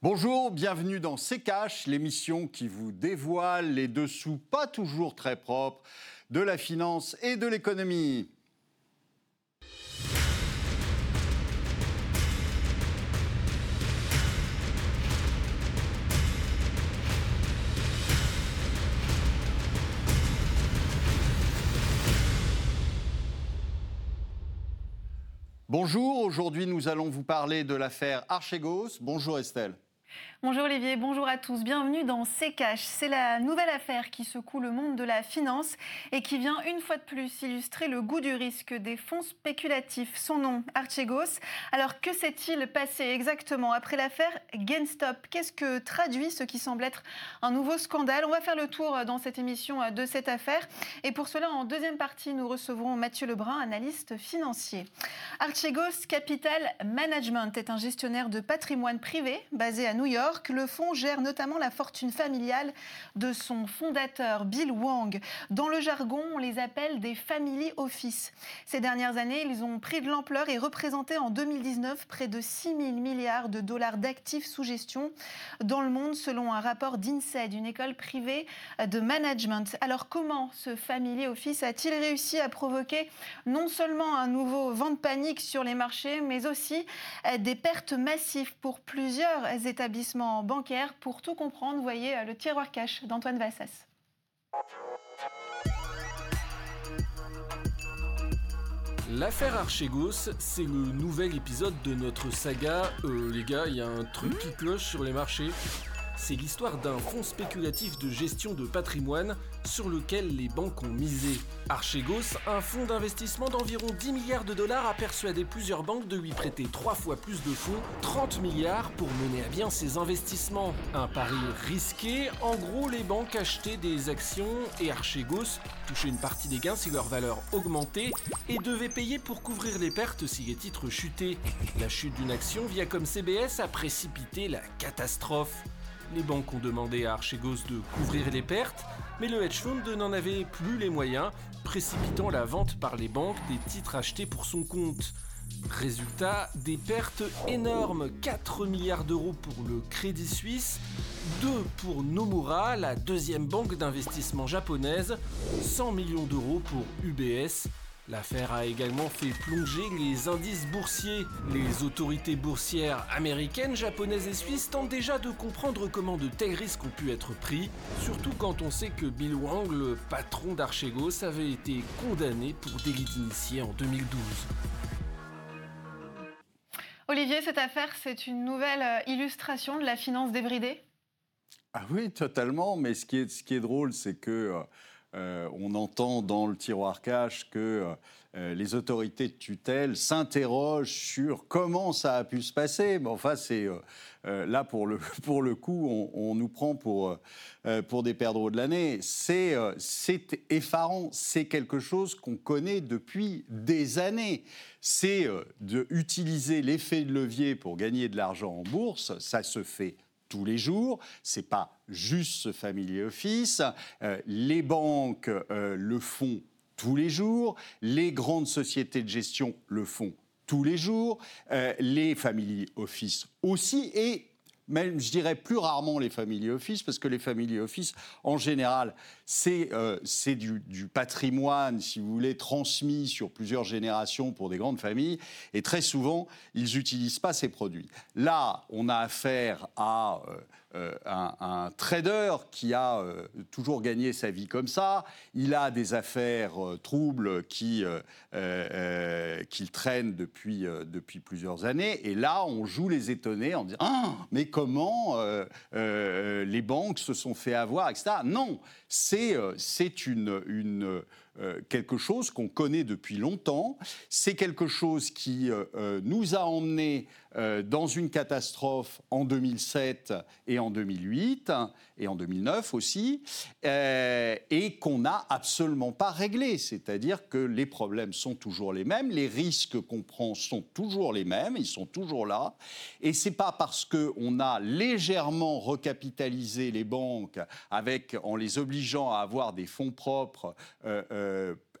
Bonjour, bienvenue dans C'est Cash, l'émission qui vous dévoile les dessous pas toujours très propres de la finance et de l'économie. Bonjour, aujourd'hui nous allons vous parler de l'affaire Archegos. Bonjour Estelle. Bonjour Olivier, bonjour à tous. Bienvenue dans C'est Cash. C'est la nouvelle affaire qui secoue le monde de la finance et qui vient une fois de plus illustrer le goût du risque des fonds spéculatifs. Son nom, Archegos. Alors que s'est-il passé exactement après l'affaire GameStop Qu'est-ce que traduit ce qui semble être un nouveau scandale? On va faire le tour dans cette émission de cette affaire. Et pour cela, en deuxième partie, nous recevrons Mathieu Lebrun, analyste financier. Archegos Capital Management est un gestionnaire de patrimoine privé basé à New York le fonds gère notamment la fortune familiale de son fondateur, Bill Wang. Dans le jargon, on les appelle des family office. Ces dernières années, ils ont pris de l'ampleur et représenté en 2019 près de 6 000 milliards de dollars d'actifs sous gestion dans le monde, selon un rapport d'INSEAD, une école privée de management. Alors comment ce family office a-t-il réussi à provoquer non seulement un nouveau vent de panique sur les marchés, mais aussi des pertes massives pour plusieurs établissements bancaire. Pour tout comprendre, voyez euh, le tiroir cash d'Antoine Vassas. L'affaire Archegos, c'est le nouvel épisode de notre saga. Euh, les gars, il y a un truc qui cloche sur les marchés c'est l'histoire d'un fonds spéculatif de gestion de patrimoine sur lequel les banques ont misé. Archegos, un fonds d'investissement d'environ 10 milliards de dollars, a persuadé plusieurs banques de lui prêter trois fois plus de fonds, 30 milliards, pour mener à bien ses investissements. Un pari risqué, en gros les banques achetaient des actions et Archegos touchait une partie des gains si leur valeur augmentait et devait payer pour couvrir les pertes si les titres chutaient. La chute d'une action via comme CBS a précipité la catastrophe. Les banques ont demandé à Archegos de couvrir les pertes, mais le hedge fund n'en avait plus les moyens, précipitant la vente par les banques des titres achetés pour son compte. Résultat, des pertes énormes, 4 milliards d'euros pour le Crédit Suisse, 2 pour Nomura, la deuxième banque d'investissement japonaise, 100 millions d'euros pour UBS, L'affaire a également fait plonger les indices boursiers. Les autorités boursières américaines, japonaises et suisses tentent déjà de comprendre comment de tels risques ont pu être pris, surtout quand on sait que Bill Wang, le patron d'Archegos, avait été condamné pour délit d'initié en 2012. Olivier, cette affaire, c'est une nouvelle euh, illustration de la finance débridée? Ah oui, totalement, mais ce qui est, ce qui est drôle, c'est que... Euh, on entend dans le tiroir cash que euh, euh, les autorités de tutelle s'interrogent sur comment ça a pu se passer. Mais enfin, c'est là pour le, pour le coup, on, nous prend pour, pour des perdreaux de l'année. C'est effarant. C'est quelque chose qu'on connaît depuis des années. C'est d'utiliser l'effet de levier pour gagner de l'argent en bourse. Ça se fait tous les jours. C'est pas juste ce family office. Euh, les banques euh, le font tous les jours. Les grandes sociétés de gestion le font tous les jours. Euh, les family office aussi. Et même, je dirais plus rarement les family office, parce que les family office, en général, c'est euh, du, patrimoine, si vous voulez, transmis sur plusieurs générations pour des grandes familles, et très souvent, ils n'utilisent pas ces produits. Là, on a affaire à euh, euh, un, trader qui a euh, toujours gagné sa vie comme ça. Il a des affaires euh, troubles qui qu'il traîne depuis depuis plusieurs années. Et là, on joue les étonnés en disant ah, mais comment les banques se sont fait avoir, etc. Non, c'est c'est une une euh, quelque chose qu'on connaît depuis longtemps. C'est quelque chose qui euh, euh, nous a emmenés dans une catastrophe en 2007 et en 2008 et en 2009 aussi, et qu'on n'a absolument pas réglé. C'est-à-dire que les problèmes sont toujours les mêmes, les risques qu'on prend sont toujours les mêmes, ils sont toujours là. Et c'est pas parce qu'on a légèrement recapitalisé les banques avec, en les obligeant à avoir des fonds propres.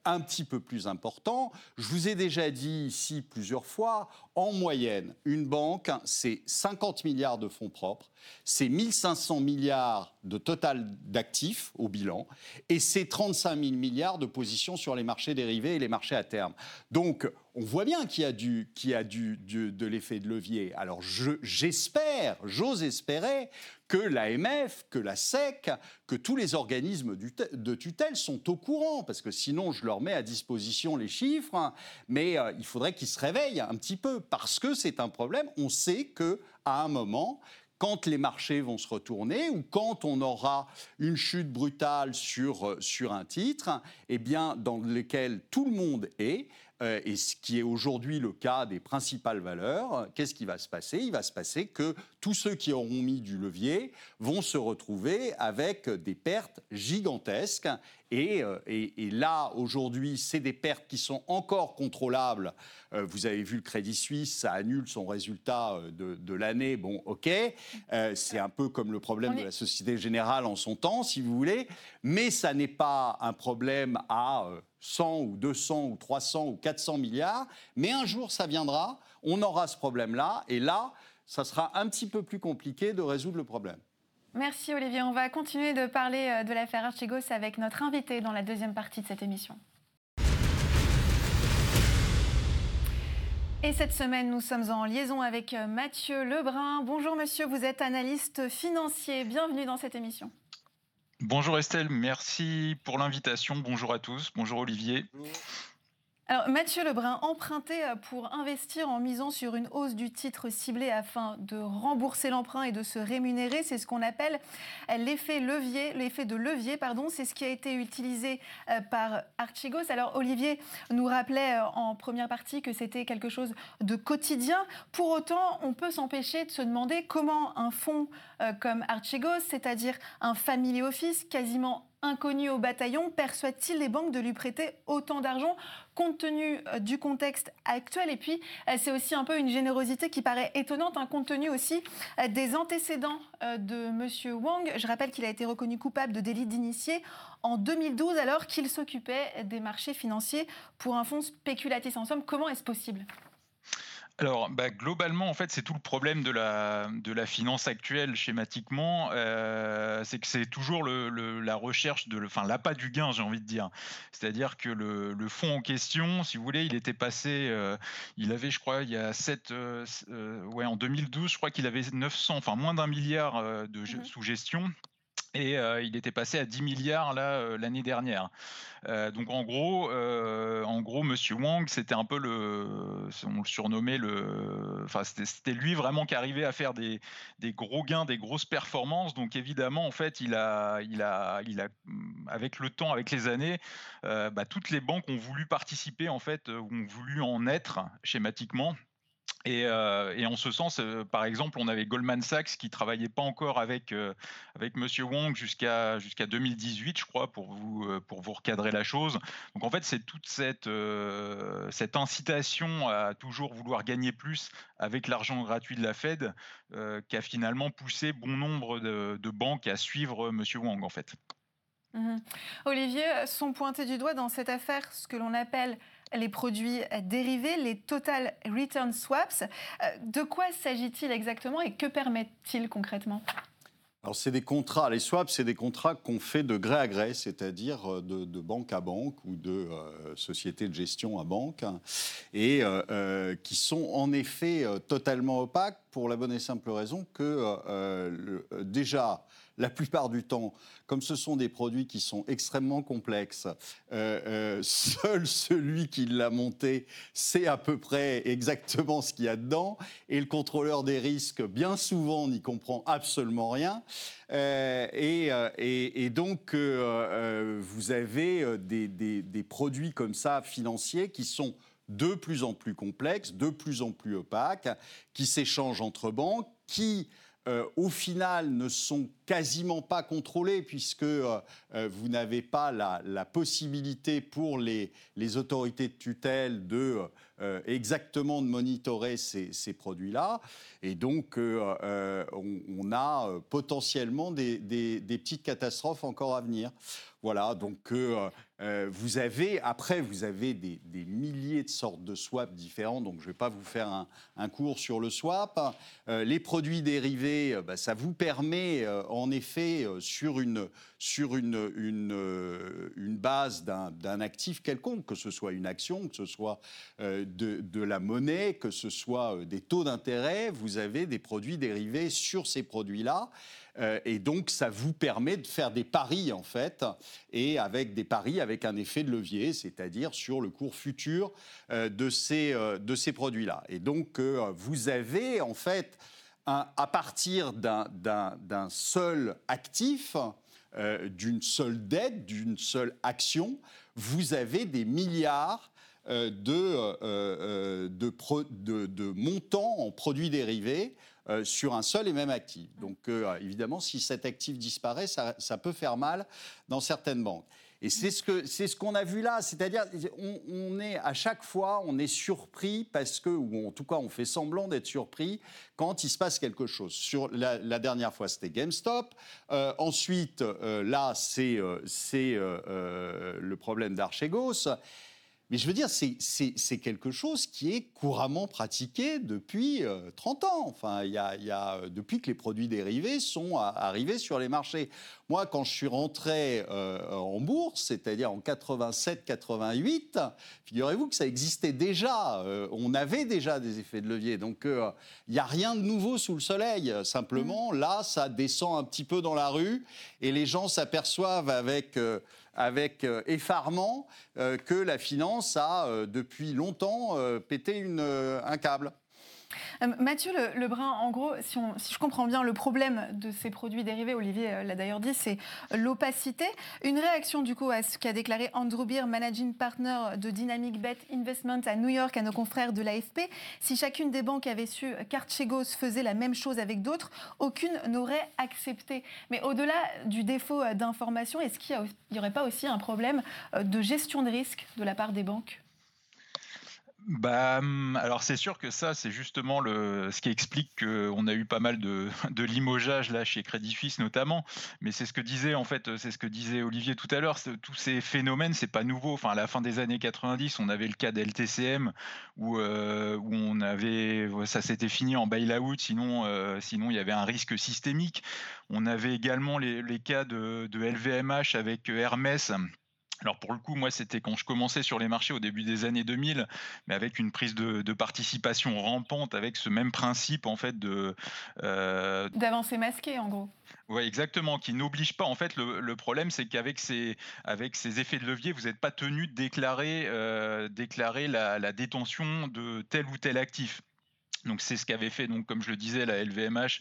Un petit peu plus important. Je vous ai déjà dit ici plusieurs fois, en moyenne, une banque, c'est 50 milliards de fonds propres, c'est 1500 milliards de total d'actifs au bilan, et c'est 35 000 milliards de positions sur les marchés dérivés et les marchés à terme. Donc, on voit bien qu'il y a, du, a du, de l'effet de levier. Alors, j'espère, j'ose espérer que l'AMF, que la SEC, que tous les organismes de tutelle sont au courant, parce que sinon je leur mets à disposition les chiffres, hein. mais euh, il faudrait qu'ils se réveillent un petit peu, parce que c'est un problème. On sait que à un moment, quand les marchés vont se retourner ou quand on aura une chute brutale sur, euh, sur un titre, eh bien, dans lequel tout le monde est, euh, et ce qui est aujourd'hui le cas des principales valeurs, qu'est-ce qui va se passer? Il va se passer que tous ceux qui auront mis du levier vont se retrouver avec des pertes gigantesques. Et, euh, là, aujourd'hui, c'est des pertes qui sont encore contrôlables. Euh, vous avez vu le Crédit Suisse, ça annule son résultat de, l'année. Bon, ok, c'est un peu comme le problème de la Société Générale en son temps, si vous voulez. Mais ça n'est pas un problème à 100 ou 200 ou 300 ou 400 milliards, mais un jour ça viendra, on aura ce problème-là, et là, ça sera un petit peu plus compliqué de résoudre le problème. Merci Olivier. On va continuer de parler euh, de l'affaire Archigos avec notre invité dans la deuxième partie de cette émission. Et cette semaine, nous sommes en liaison avec euh, Mathieu Lebrun. Bonjour monsieur, vous êtes analyste financier. Bienvenue dans cette émission. Bonjour Estelle, merci pour l'invitation. Bonjour à tous. Bonjour Olivier. Alors, Mathieu Lebrun, emprunté euh, pour investir en misant sur une hausse du titre ciblé afin de rembourser l'emprunt et de se rémunérer, c'est ce qu'on appelle euh, l'effet de levier, pardon. C'est ce qui a été utilisé euh, par Archigos. Alors, Olivier nous rappelait en première partie que c'était quelque chose de quotidien. Pour autant, on peut s'empêcher de se demander comment un fonds comme Archigos, c'est-à-dire un family office quasiment inconnu au bataillon, persuade-t-il les banques de lui prêter autant d'argent compte tenu euh, du contexte actuel? Et puis, euh, c'est aussi un peu une générosité qui paraît étonnante, un compte tenu aussi euh, des antécédents de M. Wang. Je rappelle qu'il a été reconnu coupable de délit d'initié en 2012 alors qu'il s'occupait des marchés financiers pour un fonds spéculatif. En somme, comment est-ce possible? Alors, bah, globalement, en fait, c'est tout le problème de la, de la finance actuelle schématiquement. Euh, c'est que c'est toujours le, la recherche de, enfin, l'appât du gain, j'ai envie de dire. C'est-à-dire que le, le, fonds en question, si vous voulez, il était passé, euh, il avait, je crois, il y a 7, euh, ouais, en 2012, je crois qu'il avait 900, enfin moins d'un milliard de mmh sous gestion et il était passé à 10 milliards là l'année dernière. donc en gros, en gros, Monsieur Wang, c'était un peu le, on le surnommait le, enfin c'était lui vraiment qui arrivait à faire des, des, gros gains, des grosses performances. Donc évidemment, en fait, il a, il a, il a, avec le temps, avec les années, bah, toutes les banques ont voulu participer en fait, ont voulu en être schématiquement. Euh, et, en ce sens, euh, par exemple, on avait Goldman Sachs qui travaillait pas encore avec euh, avec Monsieur Wong jusqu'à jusqu'à 2018, je crois, pour vous pour vous recadrer la chose. Donc en fait, c'est toute cette cette incitation à toujours vouloir gagner plus avec l'argent gratuit de la Fed qui a finalement poussé bon nombre de, de banques à suivre Monsieur Wong en fait. Mmh Olivier, sont pointés du doigt dans cette affaire ce que l'on appelle les produits dérivés, les Total Return Swaps. Euh, de quoi s'agit-il exactement et que permettent-ils concrètement? Alors, c'est des contrats, les swaps, c'est des contrats qu'on fait de gré à gré, c'est-à-dire euh, de, banque à banque ou de euh, société de gestion à banque, et qui sont en effet totalement opaques pour la bonne et simple raison que déjà, la plupart du temps, comme ce sont des produits qui sont extrêmement complexes, euh, euh, seul celui qui l'a monté sait à peu près exactement ce qu'il y a dedans, et le contrôleur des risques, bien souvent, n'y comprend absolument rien. Euh, et, donc, vous avez des, des produits comme ça, financiers, qui sont de plus en plus complexes, de plus en plus opaques, qui s'échangent entre banques, qui euh, au final, ne sont quasiment pas contrôlés puisque euh, euh, vous n'avez pas la, possibilité pour les, autorités de tutelle de exactement de monitorer ces, produits-là. Et donc, on, a potentiellement des, petites catastrophes encore à venir. Voilà, donc euh, vous avez, après, vous avez des, milliers de sortes de swaps différents, donc je ne vais pas vous faire un, cours sur le swap. Euh, les produits dérivés, euh, bah, ça vous permet, en effet, sur une, sur une, une, base d'un actif quelconque, que ce soit une action, que ce soit de, la monnaie, que ce soit des taux d'intérêt, vous avez des produits dérivés sur ces produits-là. Euh, et donc, ça vous permet de faire des paris, en fait, et avec des paris avec un effet de levier, c'est-à-dire sur le cours futur euh, de ces, euh, de ces produits-là. Et donc, vous avez, en fait, à partir d'un seul actif, d'une seule dette, d'une seule action, vous avez des milliards de, de, de, de, montants en produits dérivés euh, sur un seul et même actif. Donc euh, évidemment, si cet actif disparaît, ça, peut faire mal dans certaines banques. Et c'est ce que ce qu'on a vu là, c'est-à-dire on, est à chaque fois on est surpris parce que ou en tout cas on fait semblant d'être surpris quand il se passe quelque chose. Sur la, dernière fois c'était GameStop, euh, ensuite là c'est c'est le problème d'Archegos. Mais je veux dire, c'est quelque chose qui est couramment pratiqué depuis 30 euh, ans. Enfin, il y a, y a, euh, depuis que les produits dérivés sont arrivés sur les marchés. Moi, quand je suis rentré euh, en bourse, c'est-à-dire en 87-88, figurez-vous que ça existait déjà. on avait déjà des effets de levier. Donc, il n'y a rien de nouveau sous le soleil. Simplement, mmh. là, ça descend un petit peu dans la rue et les gens s'aperçoivent avec avec euh, effarement euh, que la finance a euh, depuis longtemps pété un câble. Euh, Mathieu Lebrun, en gros, si, je comprends bien, le problème de ces produits dérivés, Olivier euh, l'a d'ailleurs dit, c'est l'opacité. Une réaction du coup à ce qu'a déclaré Andrew Beer, managing partner de Dynamic Bet Investment à New York, à nos confrères de l'AFP. Si chacune des banques avait su qu'Archegos faisait la même chose avec d'autres, aucune n'aurait accepté. Mais au-delà du défaut d'information, est-ce qu'il n'y aurait pas aussi un problème euh, de gestion de risque de la part des banques? Bah, hum, alors c'est sûr que ça, c'est justement le, ce qui explique qu'on a eu pas mal de, de limogeage là chez Crédit Suisse notamment. Mais c'est ce que disait en fait, c'est ce que disait Olivier tout à l'heure. Tous ces phénomènes, c'est pas nouveau. Enfin, à la fin des années 90, on avait le cas d'LTCM où, euh, où on avait, ça s'était fini en bail-out. Sinon, euh, sinon il y avait un risque systémique. On avait également les, les cas de, de LVMH avec Hermès alors pour le coup, moi, c'était quand je commençais sur les marchés au début des années 2000, mais avec une prise de, participation rampante, avec ce même principe en fait de euh, d'avancée masquée, en gros. Oui, exactement, qui n'oblige pas. En fait, le, problème, c'est qu'avec ces, avec ces effets de levier, vous n'êtes pas tenu de déclarer, euh, déclarer la, la, détention de tel ou tel actif. Donc c'est ce qu'avait fait donc comme je le disais la LVMH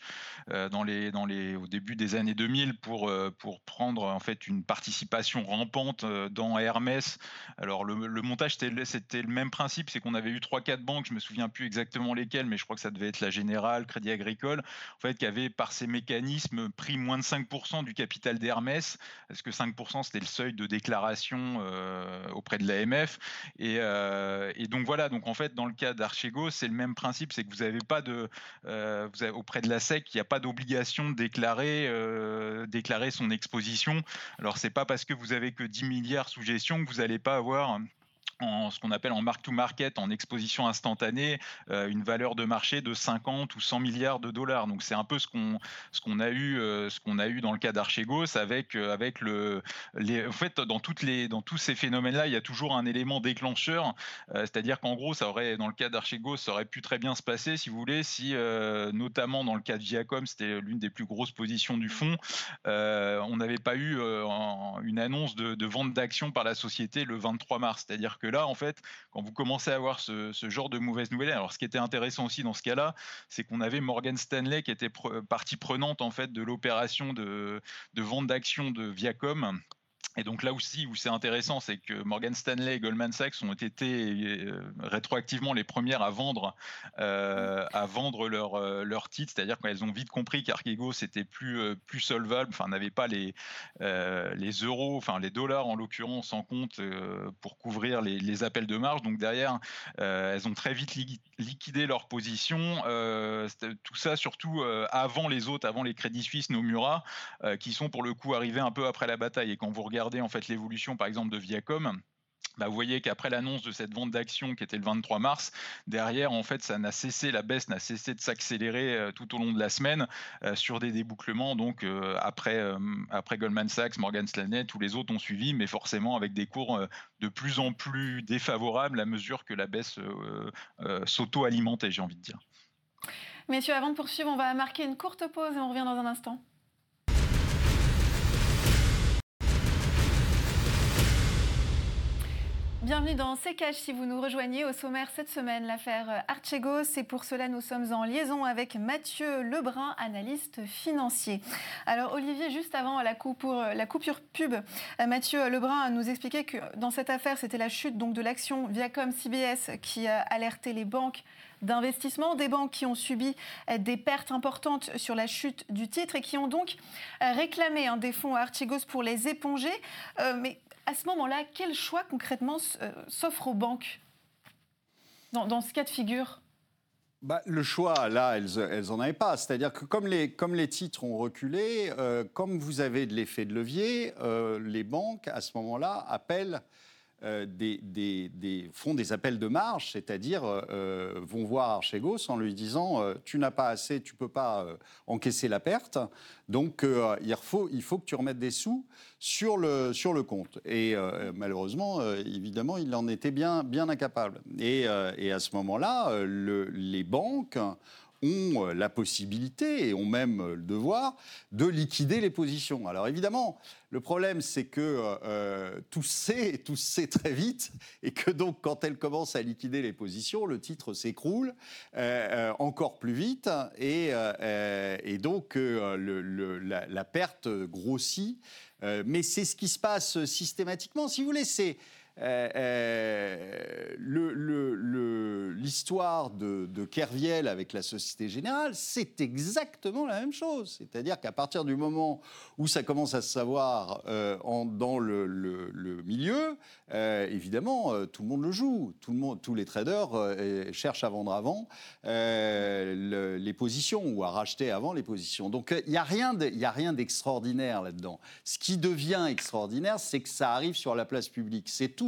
euh, dans les dans les au début des années 2000 pour euh, pour prendre en fait une participation rampante euh, dans Hermès. Alors le, montage c'était le même principe, c'est qu'on avait eu trois quatre banques, je me souviens plus exactement lesquelles, mais je crois que ça devait être la Générale, Crédit Agricole, en fait qui avaient par ces mécanismes pris moins de 5% du capital d'Hermès, parce que 5% c'était le seuil de déclaration auprès de l'AMF et, donc voilà donc en fait dans le cas d'Archegos c'est le même principe, c'est vous n'avez pas de, euh, vous avez, auprès de la SEC, il n'y a pas d'obligation de déclarer, euh, déclarer son exposition. Alors c'est pas parce que vous avez que 10 milliards sous gestion que vous n'allez pas avoir en ce qu'on appelle en mark-to-market, en exposition instantanée, euh, une valeur de marché de 50 ou 100 milliards de dollars. Donc c'est un peu ce qu'on ce qu'on a eu euh, ce qu'on a eu dans le cas d'Archegos avec euh, avec le les, en fait dans toutes les dans tous ces phénomènes-là, il y a toujours un élément déclencheur, c'est-à-dire qu'en gros ça aurait dans le cas d'Archegos ça aurait pu très bien se passer si vous voulez si notamment dans le cas de Viacom c'était l'une des plus grosses positions du fonds, on n'avait pas eu une annonce de, de vente d'actions par la société le 23 mars, c'est-à-dire que là, en fait, quand vous commencez à avoir ce, genre de mauvaises nouvelles, alors ce qui était intéressant aussi dans ce cas-là, c'est qu'on avait Morgan Stanley qui était partie prenante en fait de l'opération de, de vente d'actions de Viacom Et donc là aussi, où c'est intéressant, c'est que Morgan Stanley et Goldman Sachs ont été euh, rétroactivement les premières à vendre, euh, à vendre leur, euh, leur titre, c'est-à-dire qu'elles ont vite compris qu'Archegos c'était plus, plus solvable, enfin n'avait pas les, les euros, enfin les dollars en l'occurrence en compte pour couvrir les, les, appels de marge. Donc derrière, elles ont très vite liquidé leur position. tout ça surtout avant les autres, avant les Crédits Suisses, Nomura, qui sont pour le coup arrivés un peu après la bataille. Et quand vous regardez en fait l'évolution par exemple de Viacom, bah, vous voyez qu'après l'annonce de cette vente d'actions qui était le 23 mars, derrière, en fait, ça n'a cessé, la baisse n'a cessé de s'accélérer euh, tout au long de la semaine euh, sur des débouclements. Donc, euh, après, après Goldman Sachs, Morgan Stanley, tous les autres ont suivi, mais forcément avec des cours de plus en plus défavorables à mesure que la baisse s'auto-alimentait, j'ai envie de dire. Messieurs, avant de poursuivre, on va marquer une courte pause et on revient dans un instant. Bienvenue dans C'est Cash si vous nous rejoignez au sommaire cette semaine, l'affaire Archegos. Et pour cela, nous sommes en liaison avec Mathieu Lebrun, analyste financier. Alors Olivier, juste avant la coupure, la coupure pub, Mathieu Lebrun nous expliquait que dans cette affaire, c'était la chute donc, de l'action Viacom CBS qui a alerté les banques d'investissement, des banques qui ont subi des pertes importantes sur la chute du titre et qui ont donc réclamé des fonds à Archegos pour les éponger. Euh, mais à ce moment-là, quel choix concrètement euh, s'offre aux banques dans, ce cas de figure? Bah, le choix, là, elles n'en avaient pas. C'est-à-dire que comme les, titres ont reculé, euh, comme vous avez de l'effet de levier, euh, les banques, à ce moment-là, appellent euh, des, font des appels de marge, c'est-à-dire euh, euh, vont voir Archegos en lui disant tu n'as pas assez, tu peux pas encaisser la perte, donc il, faut, que tu remettes des sous sur le, compte. Et malheureusement, évidemment, il en était bien, incapable. Et à ce moment-là, les banques ont euh, la possibilité et ont même euh, le devoir de liquider les positions. Alors évidemment, le problème, c'est que euh, tout sait, tout sait très vite, et que donc quand elle commence à liquider les positions, le titre s'écroule encore plus vite, et, et donc la, perte grossit. mais c'est ce qui se passe systématiquement. Si vous voulez, euh, euh, l'histoire de, Kerviel avec la Société Générale, c'est exactement la même chose. C'est-à-dire qu'à partir du moment où ça commence à se savoir euh, dans le, milieu, évidemment, tout le monde le joue. Tout le monde, tous les traders cherchent à vendre avant les positions ou à racheter avant les positions. Donc il n'y a rien d'extraordinaire là-dedans. Ce qui devient extraordinaire, c'est que ça arrive sur la place publique. C'est tout.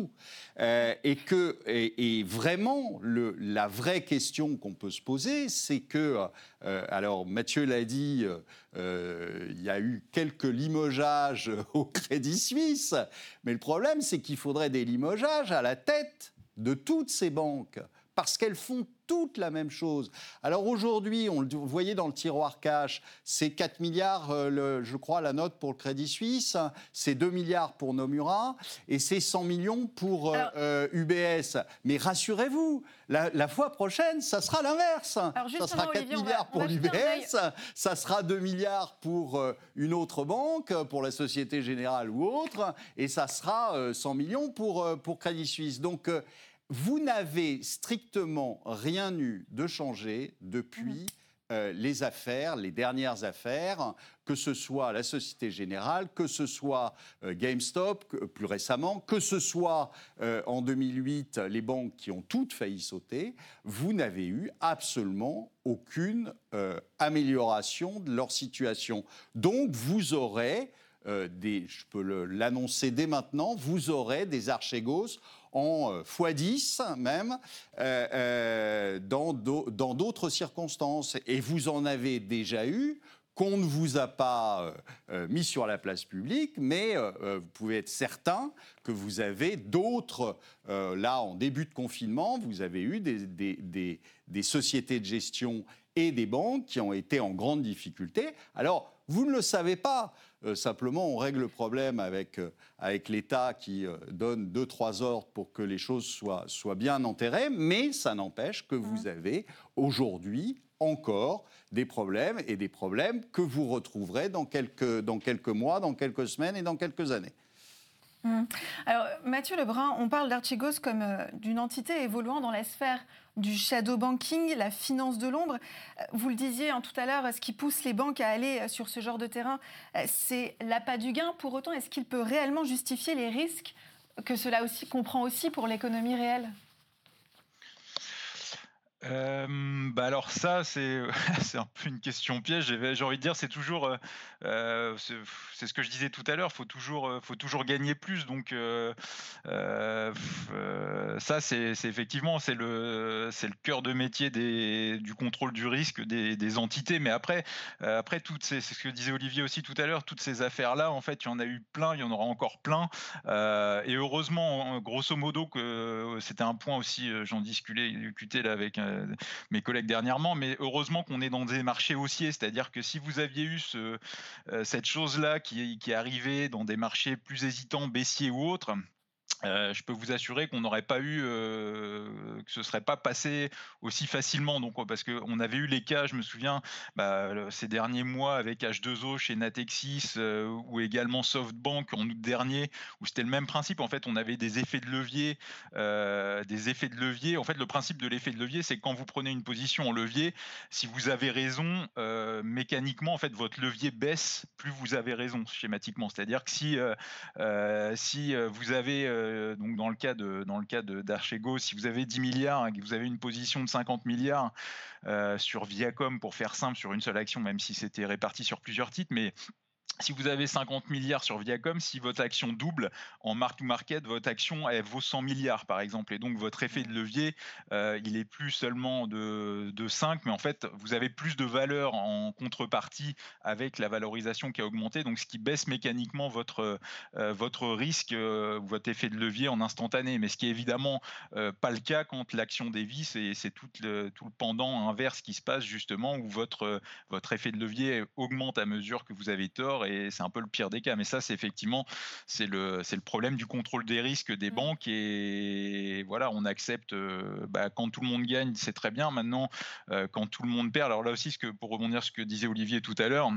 Euh, et que, et, vraiment, le, la vraie question qu'on peut se poser, c'est que, euh, alors Mathieu l'a dit, euh, il y a eu quelques limogeages au Crédit Suisse, mais le problème, c'est qu'il faudrait des limogeages à la tête de toutes ces banques, parce qu'elles font toute la même chose. Alors aujourd'hui, on le voyait dans le tiroir cash, c'est 4 milliards, euh, je crois, la note pour le Crédit Suisse, c'est 2 milliards pour Nomura et c'est 100 millions pour UBS. Euh, euh, Mais rassurez-vous, la, fois prochaine, ça sera l'inverse. Ça sera 4 milliards pour l'UBS, ça sera 2 milliards pour une autre banque, pour la Société Générale ou autre, et ça sera 100 millions pour, pour Crédit Suisse. Donc, vous n'avez strictement rien eu de changé depuis mmh. euh, les affaires, les dernières affaires, que ce soit la Société Générale, que ce soit euh, GameStop plus récemment, que ce soit euh, en 2008 les banques qui ont toutes failli sauter, vous n'avez eu absolument aucune amélioration de leur situation. Donc vous aurez des, je peux l'annoncer dès maintenant, vous aurez des archégos en euh, x10 même, euh, euh, dans d'autres circonstances. Et vous en avez déjà eu qu'on ne vous a pas mis sur la place publique, mais vous pouvez être certain que vous avez d'autres, là en début de confinement, vous avez eu des, des, sociétés de gestion et des banques qui ont été en grande difficulté. Alors, vous ne le savez pas. Euh, simplement, on règle le problème avec, euh, avec l'État qui euh, donne deux, trois ordres pour que les choses soient, soient bien enterrées, mais ça n'empêche que vous avez aujourd'hui encore des problèmes et des problèmes que vous retrouverez dans quelques, dans quelques mois, dans quelques semaines et dans quelques années. Mmh. Alors, Mathieu Lebrun, on parle d'Archegos comme d'une entité évoluant dans la sphère du shadow banking, la finance de l'ombre. Euh, vous le disiez hein, tout à l'heure, ce qui pousse les banques à aller euh, sur ce genre de terrain, c'est l'appât du gain. Pour autant, est-ce qu'il peut réellement justifier les risques que cela aussi comprend aussi pour l'économie réelle? Bah alors ça, c'est c'est un peu une question piège. J'ai envie de dire, c'est toujours, euh, c'est ce que je disais tout à l'heure. Faut toujours, faut toujours gagner plus. Donc ça, c'est effectivement, c'est le, c'est le cœur de métier des, du contrôle du risque des, des entités. Mais après, après toutes ces, c'est ce que disait Olivier aussi tout à l'heure, toutes ces affaires-là, en fait, il y en a eu plein, il y en aura encore plein. et heureusement, grosso modo, que c'était un point aussi, j'en discutais là avec euh, mes collègues dernièrement, mais heureusement qu'on est dans des marchés haussiers, c'est-à-dire que si vous aviez eu euh, cette chose-là qui, qui est arrivée dans des marchés plus hésitants, baissiers ou autres, euh, je peux vous assurer qu'on n'aurait pas eu, euh, que ce serait pas passé aussi facilement. Donc, parce qu'on avait eu les cas, je me souviens, bah, ces derniers mois avec H2O chez Natexis euh, ou également SoftBank en août dernier, où c'était le même principe. En fait, on avait des effets de levier, des effets de levier. En fait, le principe de l'effet de levier, c'est quand vous prenez une position en levier, si vous avez raison, mécaniquement, en fait, votre levier baisse plus vous avez raison schématiquement. C'est-à-dire que si si vous avez euh, donc dans le cas de dans le cas d'Archego, si vous avez 10 milliards et que vous avez une position de 50 milliards euh, sur Viacom pour faire simple sur une seule action, même si c'était réparti sur plusieurs titres, mais si vous avez 50 milliards sur Viacom, si votre action double en mark-to-market, votre action elle vaut 100 milliards par exemple. Et donc votre effet de levier, euh, il est plus seulement de, de, 5, mais en fait vous avez plus de valeur en contrepartie avec la valorisation qui a augmenté, donc ce qui baisse mécaniquement votre, euh, votre risque, euh, votre effet de levier en instantané. Mais ce qui est évidemment pas le cas quand l'action dévisse et c'est tout le, tout le pendant inverse qui se passe justement où votre, votre effet de levier augmente à mesure que vous avez tort c'est un peu le pire des cas. Mais ça, c'est effectivement c'est le c'est le problème du contrôle des risques des mmh. banques et voilà, on accepte euh, bah, quand tout le monde gagne, c'est très bien. Maintenant, euh, quand tout le monde perd, alors là aussi, ce que pour rebondir sur ce que disait Olivier tout à l'heure.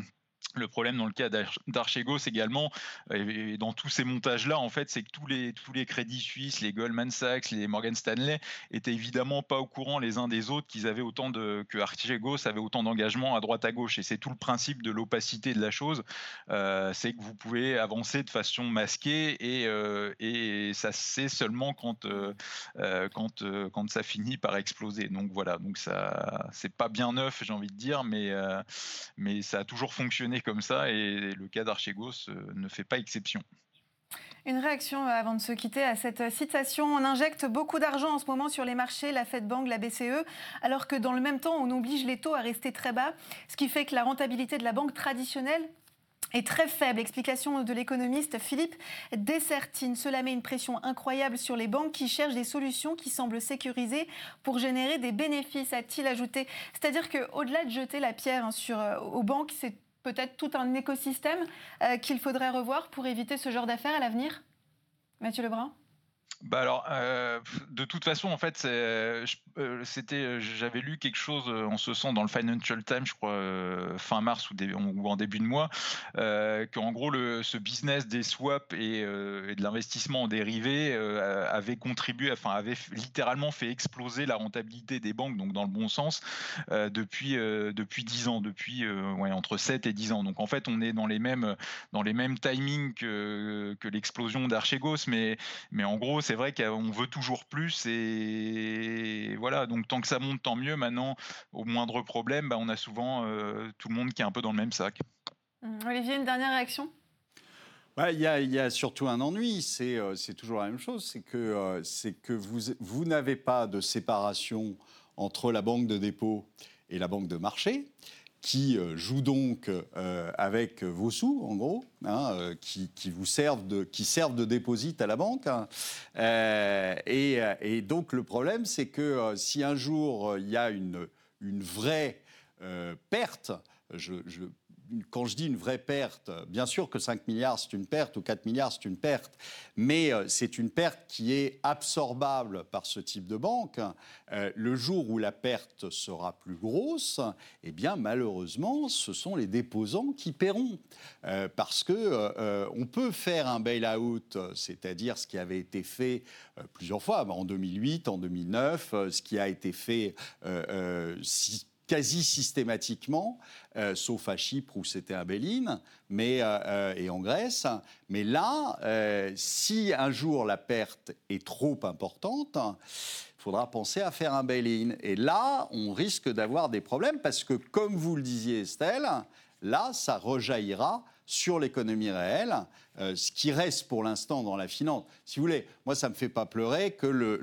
Le problème dans le cas d'Archegos également, et dans tous ces montages-là, en fait, c'est que tous les, tous les crédits suisses, les Goldman Sachs, les Morgan Stanley, étaient évidemment pas au courant les uns des autres qu'ils avaient autant de, que Archegos avait autant d'engagement à droite à gauche. Et c'est tout le principe de l'opacité de la chose, euh, c'est que vous pouvez avancer de façon masquée et, euh, et ça c'est seulement quand, euh, quand, quand ça finit par exploser. Donc voilà, donc ça, c'est pas bien neuf, j'ai envie de dire, mais, mais ça a toujours fonctionné comme ça et le cas d'Archegos euh, ne fait pas exception. Une réaction euh, avant de se quitter à cette citation. On injecte beaucoup d'argent en ce moment sur les marchés, la Fed Bank, la BCE, alors que dans le même temps, on oblige les taux à rester très bas, ce qui fait que la rentabilité de la banque traditionnelle est très faible. Explication de l'économiste Philippe Dessertine. Cela met une pression incroyable sur les banques qui cherchent des solutions qui semblent sécurisées pour générer des bénéfices, a-t-il ajouté. C'est-à-dire qu'au-delà de jeter la pierre hein, sur, euh, aux banques, c'est peut-être tout un écosystème euh, qu'il faudrait revoir pour éviter ce genre d'affaires à l'avenir? Mathieu Lebrun? Bah alors, euh, de toute façon, en fait, euh, c'était, euh, j'avais lu quelque chose en ce sens dans le Financial Times, je crois, fin mars ou, en début de mois, qu'en gros, le, ce business des swaps et, de l'investissement en dérivés avait contribué, enfin, avait littéralement fait exploser la rentabilité des banques, donc dans le bon sens, depuis depuis 10 ans, depuis ouais, entre 7 et 10 ans. Donc en fait, on est dans les mêmes dans les mêmes timings que, que l'explosion d'Archegos, mais mais en gros, c'est c'est vrai qu'on veut toujours plus et voilà, donc tant que ça monte, tant mieux. Maintenant, au moindre problème, bah, on a souvent euh, tout le monde qui est un peu dans le même sac. Hum, Olivier, une dernière réaction? Il y, a surtout un ennui, euh, c'est toujours la même chose, c'est que, euh, que vous, vous n'avez pas de séparation entre la banque de dépôt et la banque de marché qui euh, jouent donc euh, avec vos sous, en gros, hein, euh, qui, vous servent de, qui servent de à la banque. Hein. Et, donc le problème, c'est que si un jour il y a une, une vraie perte, je, quand je dis une vraie perte, bien sûr que 5 milliards c'est une perte ou 4 milliards c'est une perte, mais euh, c'est une perte qui est absorbable par ce type de banque. Euh, le jour où la perte sera plus grosse, eh bien malheureusement, ce sont les déposants qui paieront, euh, parce que on peut faire un bail-out, c'est-à-dire ce qui avait été fait plusieurs fois, en 2008, en 2009, ce qui a été fait si quasi systématiquement, euh, sauf à Chypre où c'était à Béline, mais, euh, euh, et en Grèce. Mais là, si un jour la perte est trop importante, il faudra penser à faire un bail-in. Et là, on risque d'avoir des problèmes parce que, comme vous le disiez, Estelle, là, ça rejaillira sur l'économie réelle, euh, ce qui reste pour l'instant dans la finance. Si vous voulez, moi, ça ne me fait pas pleurer que le,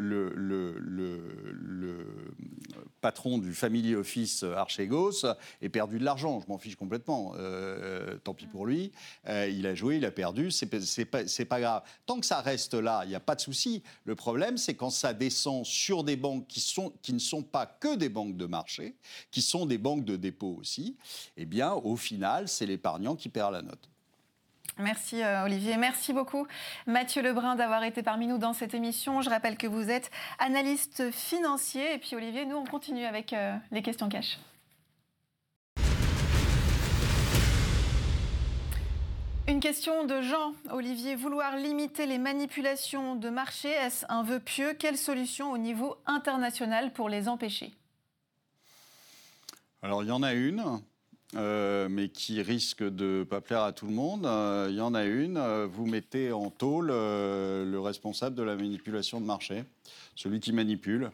patron du Family Office Archegos ait perdu de l'argent. Je m'en fiche complètement. Euh, tant pis pour lui. Euh, il a joué, il a perdu, c'est pas, pas grave. Tant que ça reste là, il n'y a pas de souci. Le problème, c'est quand ça descend sur des banques qui, qui ne sont pas que des banques de marché, qui sont des banques de dépôt aussi, eh bien, au final, c'est l'épargnant qui perd la note. Merci euh, Olivier. Merci beaucoup Mathieu Lebrun d'avoir été parmi nous dans cette émission. Je rappelle que vous êtes analyste financier. Et puis Olivier, nous on continue avec euh, les questions cash. Une question de Jean. Olivier, vouloir limiter les manipulations de marché, est-ce un vœu pieux? Quelle solution au niveau international pour les empêcher? Alors il y en a une. Euh, mais qui risque de ne pas plaire à tout le monde. Euh, il y en a une, euh, vous mettez en tôle le responsable de la manipulation de marché, celui qui manipule.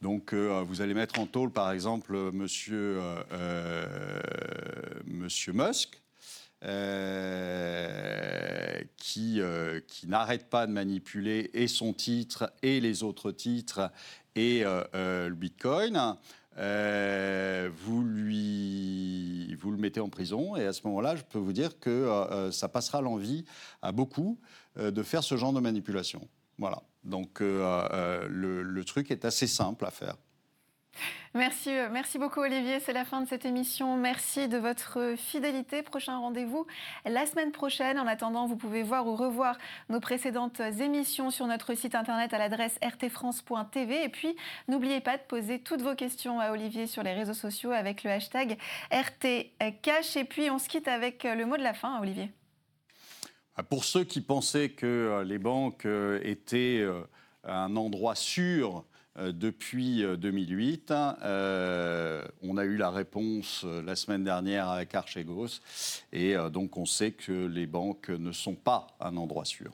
Donc vous allez mettre en tôle par exemple monsieur, monsieur Musk. qui, qui n'arrête pas de manipuler et son titre et les autres titres et le Bitcoin. Euh, vous, lui, vous le mettez en prison et à ce moment-là, je peux vous dire que euh, euh, ça passera l'envie à beaucoup de faire ce genre de manipulation. Voilà. Donc le truc est assez simple à faire. Merci, euh, merci beaucoup Olivier. C'est la fin de cette émission. Merci de votre fidélité. Prochain rendez-vous la semaine prochaine. En attendant, vous pouvez voir ou revoir nos précédentes émissions sur notre site internet à l'adresse rtfrance.tv. Et puis, n'oubliez pas de poser toutes vos questions à Olivier sur les réseaux sociaux avec le hashtag RTCash. Et puis, on se quitte avec le mot de la fin, Olivier. Pour ceux qui pensaient que euh, les banques euh, étaient un endroit sûr euh, depuis euh, 2008. Euh, on a eu la réponse la semaine dernière avec Archegos et donc on sait que les banques ne sont pas un endroit sûr.